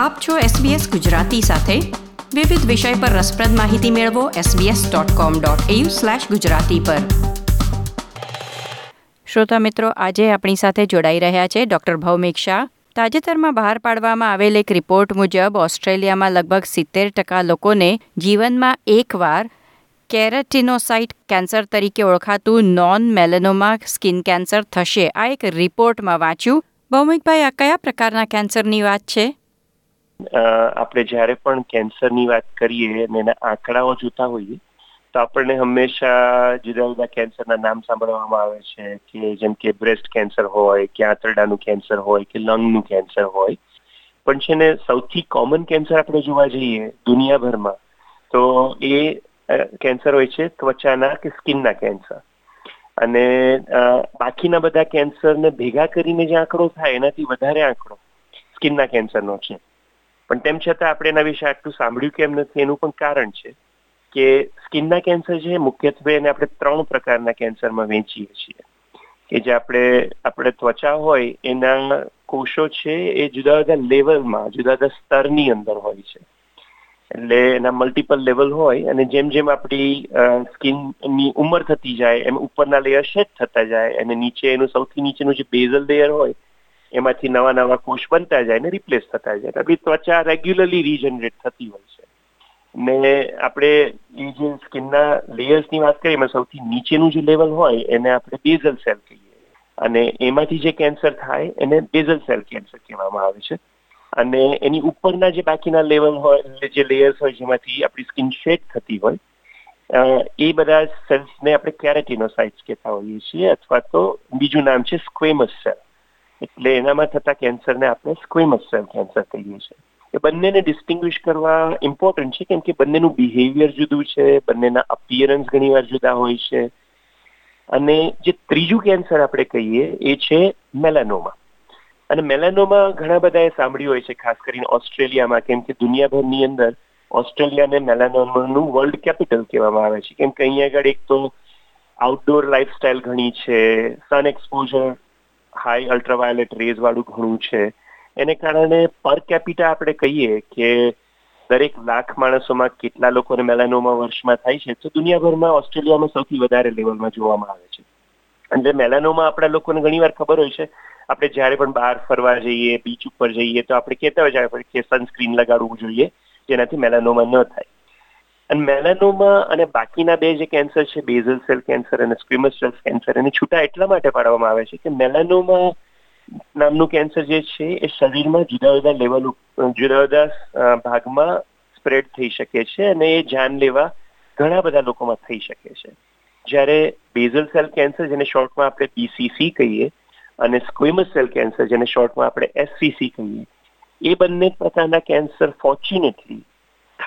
આપ છો SBS ગુજરાતી સાથે. વિવિધ વિષય પર રસપ્રદ માહિતી મેળવો sbs.com.au/gujarati પર. શ્રોતા મિત્રો, આજે આપણી સાથે જોડાઈ રહ્યા છે ડોક્ટર ભૌમિક શાહ. તાજેતરમાં બહાર પાડવામાં આવેલ એક રિપોર્ટ મુજબ ઓસ્ટ્રેલિયામાં લગભગ સિત્તેર ટકા લોકોને જીવનમાં એકવાર કેરેટિનોસાઇટ કેન્સર તરીકે ઓળખાતું નોન મેલેનોમા સ્કિન કેન્સર થશે. આ એક રિપોર્ટમાં વાંચ્યું, ભૌમિકભાઈ, આ કયા પ્રકારના કેન્સરની વાત છે? આપણે જ્યારે પણ કેન્સરની વાત કરીએ અને એના આંકડાઓ જોતા હોઈએ, તો આપણને હંમેશા જુદા જુદા કેન્સરના નામ સાંભળવામાં આવે છે કે જેમ કે બ્રેસ્ટ કેન્સર હોય, કે આંતરડાનું કેન્સર હોય, કે લંગનું કેન્સર હોય. પણ છે ને સૌથી કોમન કેન્સર આપણે જોવા જઈએ દુનિયાભરમાં, તો એ કેન્સર હોય છે ત્વચાના કે સ્કિનના કેન્સર. અને બાકીના બધા કેન્સરને ભેગા કરીને જે આંકડો થાય એનાથી વધારે આંકડો સ્કિનના કેન્સરનો છે. પણ તેમ છતાં આપણે એના વિશે આટલું સાંભળ્યું કેમ નથી એનું પણ કારણ છે કે સ્કિનના કેન્સર છે મુખ્યત્વે એને આપણે ત્રણ પ્રકારના કેન્સરમાં વેચીએ છીએ. કે જે આપણે આપણે ત્વચા હોય, એના કોષો છે એ જુદા જુદા લેવલમાં, જુદા જુદા સ્તરની અંદર હોય છે. એટલે એના મલ્ટિપલ લેવલ હોય અને જેમ જેમ આપણી સ્કિનની ઉંમર થતી જાય, એમ ઉપરના લેયર શેડ થતા જાય અને નીચે એનું સૌથી નીચેનું જે બેઝલ લેયર હોય એમાંથી નવા નવા કોષ બનતા જાય ને રિપ્લેસ થતા જાય. આપણી ત્વચા રેગ્યુલરલી રીજનરેટ થતી હોય છે. ને આપણે એ જે સ્કિનના લેયર્સની વાત કરીએ, એમાં સૌથી નીચેનું જે લેવલ હોય એને આપણે બેઝલ સેલ કહીએ. અને એમાંથી જે કેન્સર થાય એને બેઝલ સેલ કેન્સર કહેવામાં આવે છે. અને એની ઉપરના જે બાકીના લેવલ હોય, જે લેયર્સ હોય, જેમાંથી આપણી સ્કિન શેડ થતી હોય એ બધા સેલ્સને આપણે કેરેટિનોસાઇટ્સ કહેતા હોઈએ છીએ, અથવા તો બીજું નામ છે સ્ક્વેમસ સેલ. એટલે એનામાં થતા કેન્સરને આપણે સ્ક્વેમસ સેલ કેન્સર કહીએ છીએ. એ બંનેને ડિસ્ટિંગ્વિશ કરવા ઇમ્પોર્ટન્ટ છે, કેમ કે બંનેનું બિહેવિયર જુદું છે, બંનેના અપિયરન્સ ઘણીવાર જુદા હોય છે. અને જે ત્રીજું કેન્સર આપણે કહીએ, એ છે મેલાનોમા અને મેલાનોમા ઘણા બધાએ સાંભળ્યું હોય છે, ખાસ કરીને ઓસ્ટ્રેલિયામાં, કેમ કે દુનિયાભરની અંદર ઓસ્ટ્રેલિયાને મેલાનોમાનું વર્લ્ડ કેપિટલ કહેવામાં આવે છે. કેમ કે અહીંયા આગળ એક તો આઉટડોર લાઇફસ્ટાઇલ ઘણી છે sun exposure high ultraviolet rays વાળું ઘણું છે. એને કારણે પર કેપિટા આપણે કહીએ કે દરેક લાખ માણસોમાં કેટલા લોકોને મેલાનોમા વર્ષમાં થાય છે, તો દુનિયાભરમાં ઓસ્ટ્રેલિયામાં સૌથી વધારે લેવલમાં જોવામાં આવે છે. એટલે મેલાનોમાં આપણા લોકોને ઘણીવાર ખબર હોય છે. આપણે જ્યારે પણ બહાર ફરવા જઈએ બીચ ઉપર જઈએ, તો આપણે કહેતા હોય કે સનસ્ક્રીન લગાડવું જોઈએ, જેનાથી મેલાનોમા ન થાય. અને મેલેનોમા અને બાકીના બે જે કેન્સર છે બેઝલ સેલ કેન્સર અને સ્ક્વિમસ સેલ કેન્સર એને છૂટા એટલા માટે પાડવામાં આવે છે કે મેલેનોમા નામનું કેન્સર જે છે, એ શરીરમાં જુદા જુદા લેવલ જુદા જુદા ભાગમાં સ્પ્રેડ થઈ શકે છે અને એ જાન લેવા ઘણા બધા લોકોમાં થઈ શકે છે. જ્યારે બેઝલ સેલ કેન્સર જેને શોર્ટમાં આપણે બીસીસી કહીએ અને સ્ક્વિમસ સેલ કેન્સર જેને શોર્ટમાં આપણે એસસીસી કહીએ, એ બંને પ્રકારના કેન્સર ફોર્ચ્યુનેટલી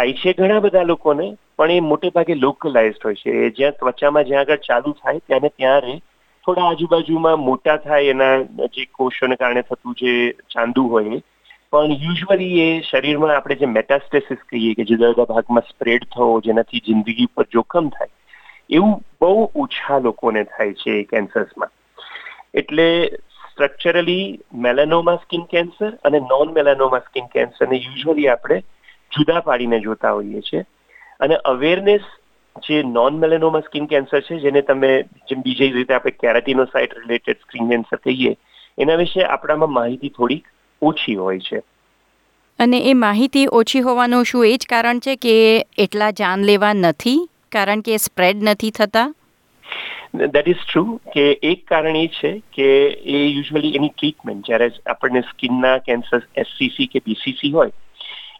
થાય છે ઘણા બધા લોકોને, પણ એ મોટે ભાગે લોકલાઇઝડ હોય છે. જ્યાં ત્વચામાં જ્યાં આગળ ચાલુ થાય ત્યારે ત્યારે થોડા આજુબાજુમાં મોટા થાય એના જે કોષોને કારણે થતું જે ચાંદુ હોય પણ યુઝવલી એ શરીરમાં આપણે જે મેટાસ્ટેસિસ કહીએ કે જુદા જુદા ભાગમાં સ્પ્રેડ થવો, જેનાથી જિંદગી પર જોખમ થાય, એવું બહુ ઓછા લોકોને થાય છે કેન્સર્સમાં. એટલે સ્ટ્રક્ચરલી મેલેનોમા સ્કિન કેન્સર અને નોન મેલેનોમા સ્કિન કેન્સરને યુઝવલી આપણે જુદા પાડીને જોતા હોઈએ છીએ. અને અવેરનેસ જે નોન મેલેનોમા સ્કિન કેન્સર છે જેને તમે જેમ બીજી રીતે આપણે કેરાટિનોસાઇટ રિલેટેડ સ્કિન કેન્સર કહીએ એના વિશે આપણામાં માહિતી થોડીક ઓછી હોય છે. અને એ માહિતી ઓછી હોવાનું શું એ જ કારણ છે કે એટલા જાનલેવા નથી? કારણ કે સ્પ્રેડ નથી થતા? દેટ ઇઝ ટ્રુ કે એક કારણ એ છે કે એ યુઝ્યુઅલી એની ટ્રીટમેન્ટ જ્યારે આપણને સ્કિનના કેન્સર એસસીસી કે બીસીસી હોય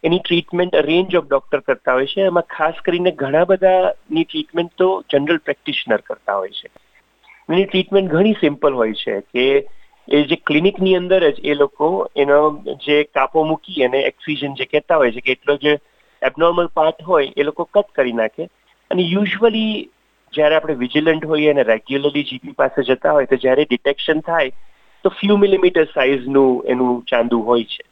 એની ટ્રીટમેન્ટ રેન્જ ઓફ ડોક્ટર કરતા હોય છે. એમાં ખાસ કરીને ઘણા બધાની ટ્રીટમેન્ટ તો જનરલ પ્રેક્ટિશનર કરતા હોય છે. એની ટ્રીટમેન્ટ ઘણી સિમ્પલ હોય છે કે એ જે ક્લિનિકની અંદર જ એ લોકો એનો જે કાપો મૂકી અને એક્સિજન જે કહેતા હોય છે કે એટલો જે એબનોર્મલ પાર્ટ હોય એ લોકો કટ કરી નાખે. અને યુઝ્યુઅલી જ્યારે આપણે વિજિલન્ટ હોઈએ અને રેગ્યુલરલી જીપી પાસે જતા હોય તો જ્યારે ડિટેક્શન થાય તો ફ્યુ મિલીમીટર સાઇઝનું એનું ચાંદુ હોય છે.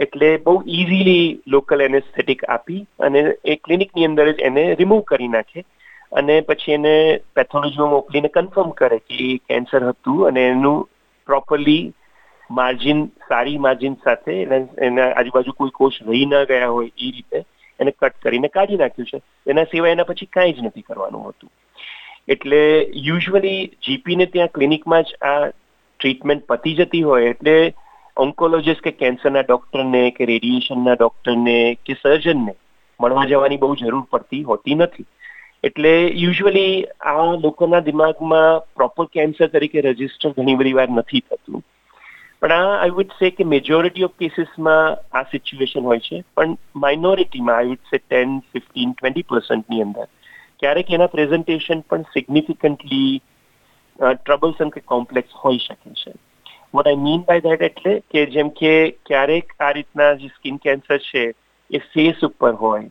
એટલે બહુ ઇઝીલી લોકલ એનેસ્થેટિક આપી અને એ ક્લિનિકની અંદર જ એને રિમૂવ કરી નાખે. અને પછી એને પેથોલોજીમાં મોકલીને કન્ફર્મ કરે કે એ કેન્સર હતું અને એનું પ્રોપરલી માર્જિન સારી માર્જિન સાથે એના આજુબાજુ કોઈ કોષ રહી ન ગયા હોય એ રીતે એને કટ કરીને કાઢી નાખ્યું છે. એના સિવાય એના પછી કાંઈ જ નથી કરવાનું હતું. એટલે યુઝ્યુઅલી જીપીને ત્યાં ક્લિનિકમાં જ આ ટ્રીટમેન્ટ પતી જતી હોય એટલે ઓન્કોલોજીસ્ટ કે કેન્સરના ડોક્ટરને કે રેડિયેશનના ડોક્ટરને કે સર્જનને મળવા જવાની બહુ જરૂર પડતી હોતી નથી. એટલે યુઝ્યુઅલી આ લોકોના દિમાગમાં પ્રોપર કેન્સર તરીકે રજિસ્ટર ઘણી બધી વાર નથી થતું. પણ આ આઈ વુડ સે કે મેજોરિટી ઓફ કેસીસમાં આ સિચ્યુએશન હોય છે. પણ માઇનોરિટીમાં I would say ten fifteen twenty પર્સન્ટની અંદર, ક્યારેક એના પ્રેઝન્ટેશન પણ સિગ્નિફિકન્ટલી ટ્રબલસમ કે કોમ્પ્લેક્સ હોઈ શકે છે. What I mean by that એટલે કે જેમ કે ક્યારેક આ રીતના જે સ્કિન કેન્સર છે એ ફેસ ઉપર હોય,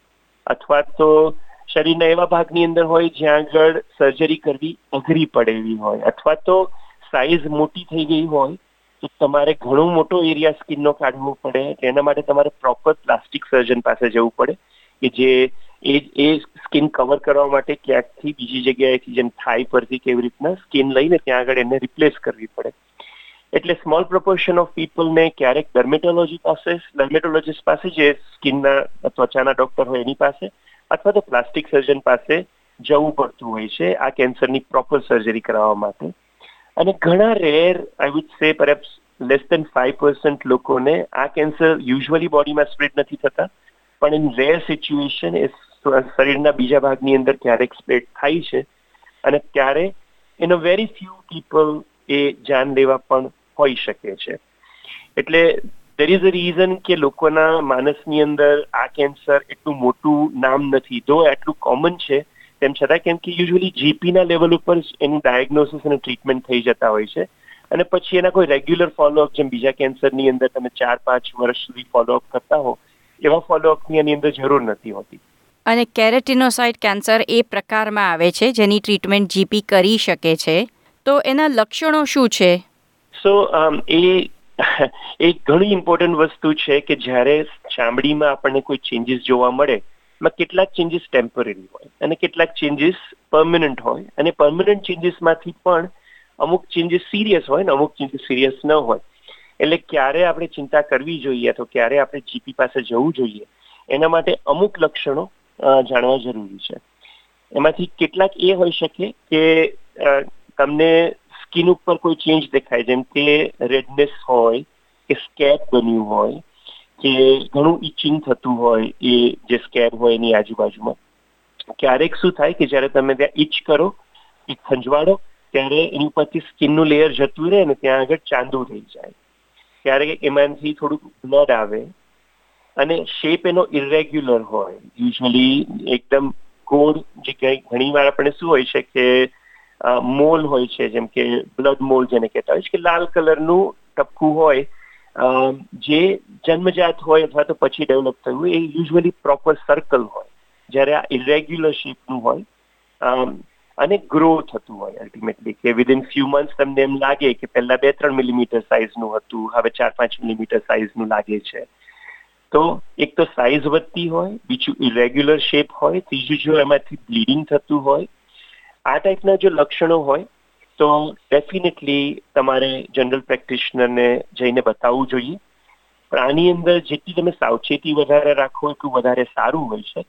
અથવા તો શરીરના એવા ભાગની અંદર હોય જ્યાં આગળ સર્જરી કરવી અઘરી પડે એવી હોય, અથવા તો સાઇઝ મોટી થઈ ગઈ હોય, તો તમારે ઘણો મોટો એરિયા સ્કિનનો કાઢવો પડે, એના માટે તમારે પ્રોપર પ્લાસ્ટિક સર્જન પાસે જવું પડે, કે જે એ એ સ્કિન કવર કરવા માટે ક્યાંકથી બીજી જગ્યાએથી જેમ થાઈ પરથી કેવી રીતના સ્કિન લઈને ત્યાં આગળ એને રિપ્લેસ કરવી પડે. એટલે સ્મોલ પ્રપોર્શન ઓફ પીપલને ક્યારેક ડર્મેટોલોજી પાસે ડર્મેટોલોજીસ્ટ પાસે જે સ્કિનના ત્વચાના ડોક્ટર હોય એની પાસે અથવા તો પ્લાસ્ટિક સર્જન પાસે જવું પડતું હોય છે આ કેન્સરની પ્રોપર સર્જરી કરાવવા માટે. અને ઘણા rare I would say perhaps less than five percent લોકોને આ કેન્સર યુઝ્યુઅલી બોડીમાં સ્પ્રેડ નથી થતા, પણ ઇન રેર સિચ્યુએશન એ શરીરના બીજા ભાગની અંદર ક્યારેક સ્પ્રેડ થાય છે. અને ત્યારે in a very few people એ જાન લેવા પણ હોઈ શકે છે. એટલે દેર ઇઝ અ રીઝન કે લોકોના માનસની અંદર આ કેન્સર એટલું મોટું નામ નથી. જો એટલું કોમન છે, તેમ છતાં કેમ કે યુઝ્યુઅલી જીપીના લેવલ ઉપર એનું ડાયગ્નોસિસ અને ટ્રીટમેન્ટ થઈ જતા હોય છે. અને પછી એના કોઈ રેગ્યુલર ફોલોઅપ જેમ બીજા કેન્સરની અંદર તમે ચાર, પાંચ વર્ષ સુધી ફોલોઅપ કરતા હો, એવા ફોલોઅપની એની અંદર જરૂર નથી હોતી. અને કેરેટિનોસાઇટ કેન્સર એ પ્રકારમાં આવે છે, જેની ટ્રીટમેન્ટ જીપી કરી શકે છે. તો એના લક્ષણો શું છે? સો એ એક ઘણી ઇમ્પોર્ટન્ટ વસ્તુ છે કે જ્યારે ચામડીમાં આપણને કોઈ ચેન્જીસ જોવા મળે, એમાં કેટલાક ચેન્જીસ ટેમ્પરરી હોય અને કેટલાક ચેન્જીસ પરમનન્ટ હોય અને પરમનન્ટ ચેન્જીસમાંથી પણ અમુક ચેન્જીસ સિરિયસ હોય ને અમુક ચેન્જીસ સિરિયસ ન હોય. એટલે ક્યારે આપણે ચિંતા કરવી જોઈએ તો ક્યારે આપણે જીપી પાસે જવું જોઈએ, એના માટે અમુક લક્ષણો જાણવા જરૂરી છે. એમાંથી કેટલાક એ હોઈ શકે કે તમને સ્કિન ઉપર કોઈ ચેન્જ દેખાય, જેમ કે રેડનેસ હોય, કે સ્કેબ બન્યું હોય, કે ઘણું ઇચિંગ થતું હોય એ જે સ્કેબ હોય એની આજુબાજુમાં. ક્યારેક શું થાય કે જ્યારે તમે ત્યાં ઇચ કરો એ ખંજવાડો, ત્યારે એની ઉપરથી સ્કિનનું લેયર જતું રહે અને ત્યાં આગળ ચાંદુ થઈ જાય. ક્યારેક એમાંથી થોડુંક બ્લડ આવે અને શેપ એનો ઇરેગ્યુલર હોય. યુઝ્યુઅલી એકદમ ગોળ જે ઘણી વાર આપણે શું હોય છે કે મોલ હોય છે, જેમ કે બ્લડ મોલ જેને કહેતા હોય છે, કે લાલ કલરનું ટપકું હોય જે જન્મજાત હોય અથવા તો પછી ડેવલપ થયું એ યુઝ્યુઅલી પ્રોપર સર્કલ હોય. જ્યારે આ ઇરેગ્યુલર શેપનું હોય અને ગ્રો થતું હોય અલ્ટિમેટલી કે વિધિન ફ્યુ મંથ્સ તમને એમ લાગે કે પહેલા બે ત્રણ મિલીમીટર સાઇઝનું હતું, હવે ચાર પાંચ મિલીમીટર સાઇઝનું લાગે છે. તો એક તો સાઇઝ વધતી હોય, બીજું ઇરેગ્યુલર શેપ હોય, ત્રીજું જો એમાંથી બ્લીડિંગ થતું હોય આ ટાઈપના જો લક્ષણો હોય તો ડેફિનેટલી તમારે જનરલ પ્રેક્ટિશનરને જઈને બતાવવું જોઈએ. પણ આની અંદર જેટલી તમે સાવચેતી વધારે રાખો એટલું વધારે સારું હોય છે.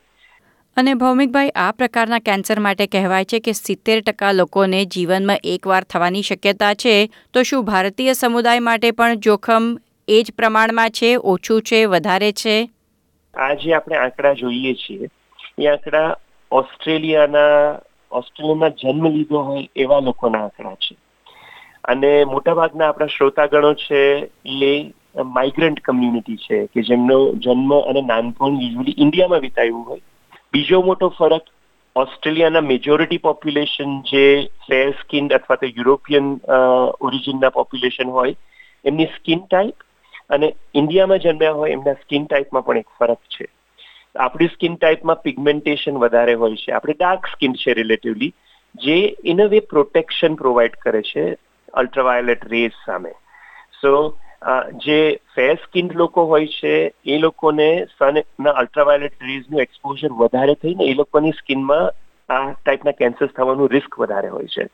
અને ભૌમિકભાઈ આ પ્રકારના કેન્સર માટે કહેવાય છે કે સિત્તેર ટકા લોકોને જીવનમાં એકવાર થવાની શક્યતા છે. તો શું ભારતીય સમુદાય માટે પણ જોખમ એ જ પ્રમાણમાં છે ઓછું છે વધારે છે? આ જે આપણે આંકડા જોઈએ છીએ એ આંકડા ઓસ્ટ્રેલિયાના ઓસ્ટ્રેલિયામાં જન્મ લીધો હોય એવા લોકોના આંકડા છે. અને મોટાભાગના આપણા શ્રોતાગણો છે એ માઇગ્રન્ટ કમ્યુનિટી છે કે જેમનો જન્મ અને નાનપણ યુઝલી ઇન્ડિયામાં વિતાવ્યું હોય. બીજો મોટો ફરક ઓસ્ટ્રેલિયાના મેજોરિટી પોપ્યુલેશન જે ફેર સ્કિન અથવા તો યુરોપિયન ઓરિજિનના પોપ્યુલેશન હોય, એમની સ્કિન ટાઈપ અને ઇન્ડિયામાં જન્મ્યા હોય એમના સ્કિન ટાઈપમાં પણ એક ફરક છે. આપણી સ્કિન ટાઈપમાં પિગમેન્ટેશન વધારે હોય છે. આપણે ડાર્ક સ્કિન છે રિલેટિવલી જે in a way protection provide કરે છે અલ્ટ્રાવાયોલેટ રેઝ સામે. સો જે ફેર સ્કિન લોકો હોય છે, એ લોકોને સનના અલ્ટ્રાવાયોલેટ રેઝનું એક્સપોઝર વધારે થઈને એ લોકોની સ્કિનમાં આ ટાઈપના કેન્સર થવાનું રિસ્ક વધારે હોય છે.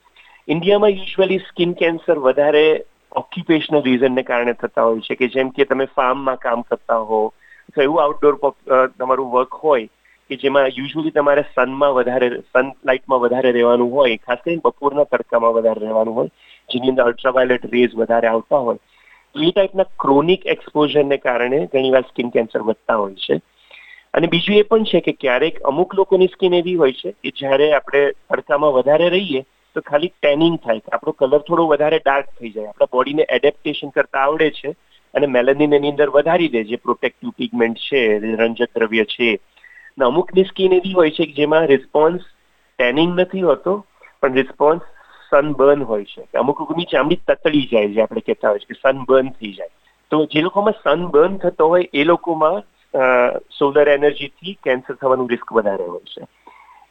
ઇન્ડિયામાં યુઝ્યુઅલી સ્કિન કેન્સર વધારે ઓક્યુપેશનલ રીઝનને કારણે થતા હોય છે કે જેમ કે તમે ફાર્મમાં કામ કરતા હો અથવા આઉટડોર તમારું વર્ક હોય કે જેમાં યુઝ્યુઅલી તમારે સનમાં વધારે સનલાઇટમાં વધારે રહેવાનું હોય, ખાસ કરીને બપોરના તડકામાં વધારે રહેવાનું હોય, જેની અંદર અલ્ટ્રાવાયોલેટ રેઝ વધારે આવતા હોય એ ટાઈપના ક્રોનિક એક્સપોઝરને કારણે ઘણીવાર સ્કિન કેન્સર વધતા હોય છે. અને બીજું એ પણ છે કે ક્યારેક અમુક લોકોની સ્કિન એવી હોય છે કે જ્યારે આપણે તડકામાં વધારે રહીએ તો ખાલી ટેનિંગ થાય, આપણો કલર થોડો વધારે ડાર્ક થઈ જાય, આપણા બોડીને એડેપ્ટેશન કરતા આવડે છે અને મેલેનિન એની અંદર વધારી દે જે પ્રોટેક્ટિવ પિગમેન્ટ છે, રંજક દ્રવ્ય છે. અમુકની સ્કીન એવી હોય છે કે જેમાં રિસ્પોન્સ ટેનિંગ નથી હોતો, પણ રિસ્પોન્સ સનબર્ન હોય છે. અમુક લોકોની ચામડી તતડી જાય જે આપણે કહેતા હોય છે કે સનબર્ન થઈ જાય. તો જે લોકોમાં સનબર્ન થતો હોય, એ લોકોમાં સોલર એનર્જીથી કેન્સર થવાનું રિસ્ક વધારે હોય છે.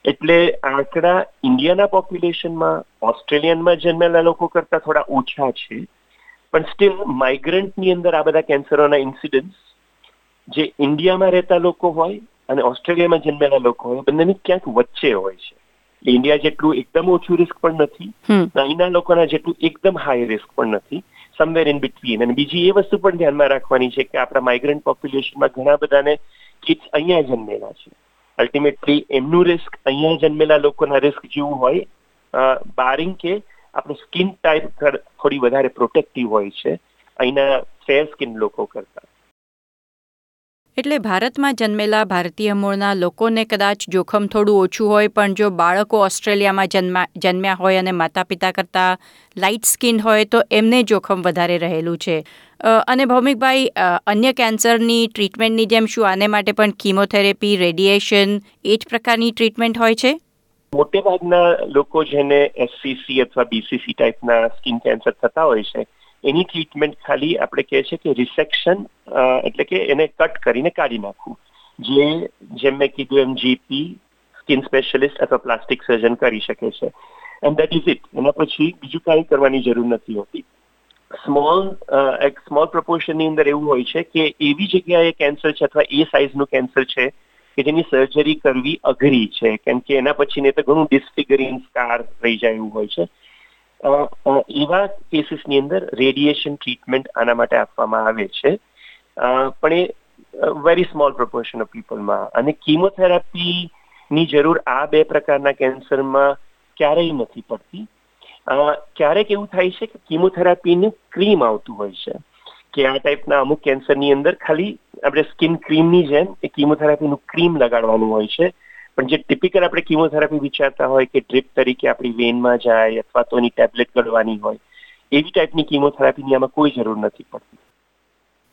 એટલે આંકડા ઇન્ડિયાના પોપ્યુલેશનમાં ઓસ્ટ્રેલિયનમાં જન્મેલા લોકો કરતા થોડા ઓછા છે. પણ સ્ટીલ માઇગ્રન્ટની અંદર આ બધા કેન્સરોના ઇન્સિડન્સ જે ઇન્ડિયામાં રહેતા લોકો હોય અને ઓસ્ટ્રેલિયામાં જન્મેલા લોકો હોય બંનેની ક્યાંક વચ્ચે હોય છે. ઇન્ડિયા જેટલું એકદમ ઓછું રિસ્ક પણ નથી અહીંના લોકોના જેટલું એકદમ હાઈ રિસ્ક પણ નથી સમવેર ઇન બિટવીન અને બીજી એ વસ્તુ પણ ધ્યાનમાં રાખવાની છે કે આપણા માઇગ્રન્ટ પોપ્યુલેશનમાં ઘણા બધાને કિડ્સ અહીંયા જન્મેલા છે. અલ્ટિમેટલી એમનું રિસ્ક અહીંયા જન્મેલા લોકોના રિસ્ક જેવું હોય બારિંગ કે આપણું સ્કિન ટાઈપ થોડી વધારે પ્રોટેક્ટિવ હોય છે. અહીંના ફેર સ્કિન લોકો કરતા. એટલે ભારતમાં જન્મેલા ભારતીય મૂળના લોકોને કદાચ જોખમ થોડું ઓછું હોય, પણ જો બાળકો ઓસ્ટ્રેલિયામાં જન્મા, જન્મ્યા હોય અને માતા પિતા કરતાં લાઇટ સ્કિન હોય, તો એમને જોખમ વધારે રહેલું છે. અને ભૌમિકભાઈ અન્ય કેન્સરની ટ્રીટમેન્ટની જેમ શું આને માટે પણ કીમોથેરેપી રેડિયેશન એ જ પ્રકારની ટ્રીટમેન્ટ હોય છે? મોટે ભાગના લોકો જેને એસસીસી અથવા બીસીસી ટાઈપના સ્કિન કેન્સર થતા હોય છે, એની ટ્રીટમેન્ટ ખાલી આપણે કહે છે કે રિસેક્શન એટલે કે એને કટ કરીને કાઢી નાખવું. જે, જેમ મેં કીધું એમ જીપી સ્કિન સ્પેશિયલિસ્ટ અથવા પ્લાસ્ટિક સર્જન કરી શકે છે. એન્ડ દેટ ઇઝ ઇટ એના પછી બીજું કાંઈ કરવાની જરૂર નથી હોતી. સ્મોલ એક સ્મોલ પ્રપોર્શનની અંદર એવું હોય છે કે એવી જગ્યાએ કેન્સર છે અથવા એ સાઇઝનું કેન્સર છે કે જેની સર્જરી કરવી અઘરી છે. કેમ કે એના પછી ને તો ઘણું ડિસ્ફિગરિંગ સ્કાર રહી જાય એવું હોય છે. એવા કેસીસની અંદર રેડિયેશન ટ્રીટમેન્ટ આના માટે આપવામાં આવે છે. પણ a very small proportion of પીપલમાં અને કીમોથેરાપીની જરૂર આ બે પ્રકારના કેન્સરમાં ક્યારેય નથી પડતી. ક્યારેક એવું થાય છે કે કિમોથેરાપીનું ક્રીમ આવતું હોય છે. કે આ ટાઈપના અમુક કેન્સરની અંદર ખાલી આપણે સ્કિન ક્રીમની જેમ એ કિમોથેરાપીનું ક્રીમ લગાડવાનું હોય છે. પણ જે ટિપિકલ આપણે કીમોથેરાપી વિચારતા હોય કે ડ્રીપ તરીકે આપણી વેનમાં જાય અથવા તો એની ટેબ્લેટ ગળવાની હોય, એવી ટાઈપની કિમોથેરાપીની આમાં કોઈ જરૂર નથી પડતી.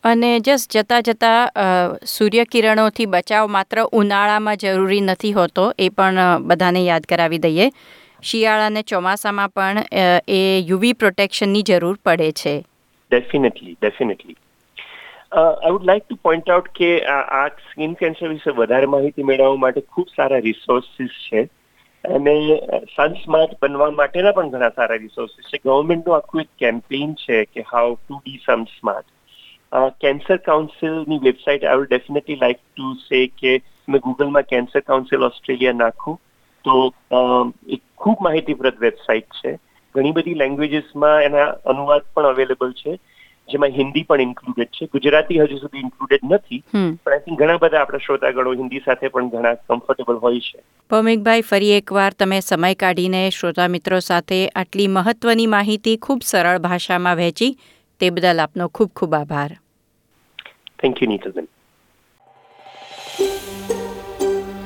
અને જસ્ટ જતાં જતાં સૂર્યકિરણોથી બચાવ માત્ર ઉનાળામાં જરૂરી નથી હોતો, એ પણ બધાને યાદ કરાવી દઈએ. શિયાળા અને ચોમાસામાં પણ એ યુવી પ્રોટેક્શનની જરૂર પડે છે. Definitely definitely I would like to point out કે, આ સ્કિન કેન્સર વિશે વધારે માહિતી મેળવવા માટે ખૂબ સારા રિસોર્સિસ છે. અને સનસ્માર્ટ બનવા માટેના પણ ઘણા સારા રિસોર્સિસ છે. ગવર્મેન્ટનું આખું એક કેમ્પેઇન છે કે how to be SunSmart cancer કાઉન્સિલની website I would definitely like to say કે મેં ગૂગલમાં કેન્સર કાઉન્સિલ ઓસ્ટ્રેલિયા નાખું તો એક ખૂબ માહિતીપ્રદ વેબસાઇટ છે. ઘણી બધી લેંગ્વેજીસમાં એના અનુવાદ પણ અવેલેબલ છે જેમાં હિન્દી પણ ઇન્ક્લુડેડ છે. ગુજરાતી હજુ સુધી ઇન્ક્લુડેડ નથી પણ આઈ ઘણા બધા આપણા શ્રોતાગણો હિન્દી સાથે પણ ઘણા કમ્ફર્ટેબલ હોય છે. ભૌમિકભાઈ ફરી એકવાર તમે સમય કાઢીને શ્રોતા મિત્રો સાથે આટલી મહત્વની માહિતી ખૂબ સરળ ભાષામાં વહેંચી તે બદલ આપનો ખૂબ ખૂબ આભાર. Thank you નીતલબેન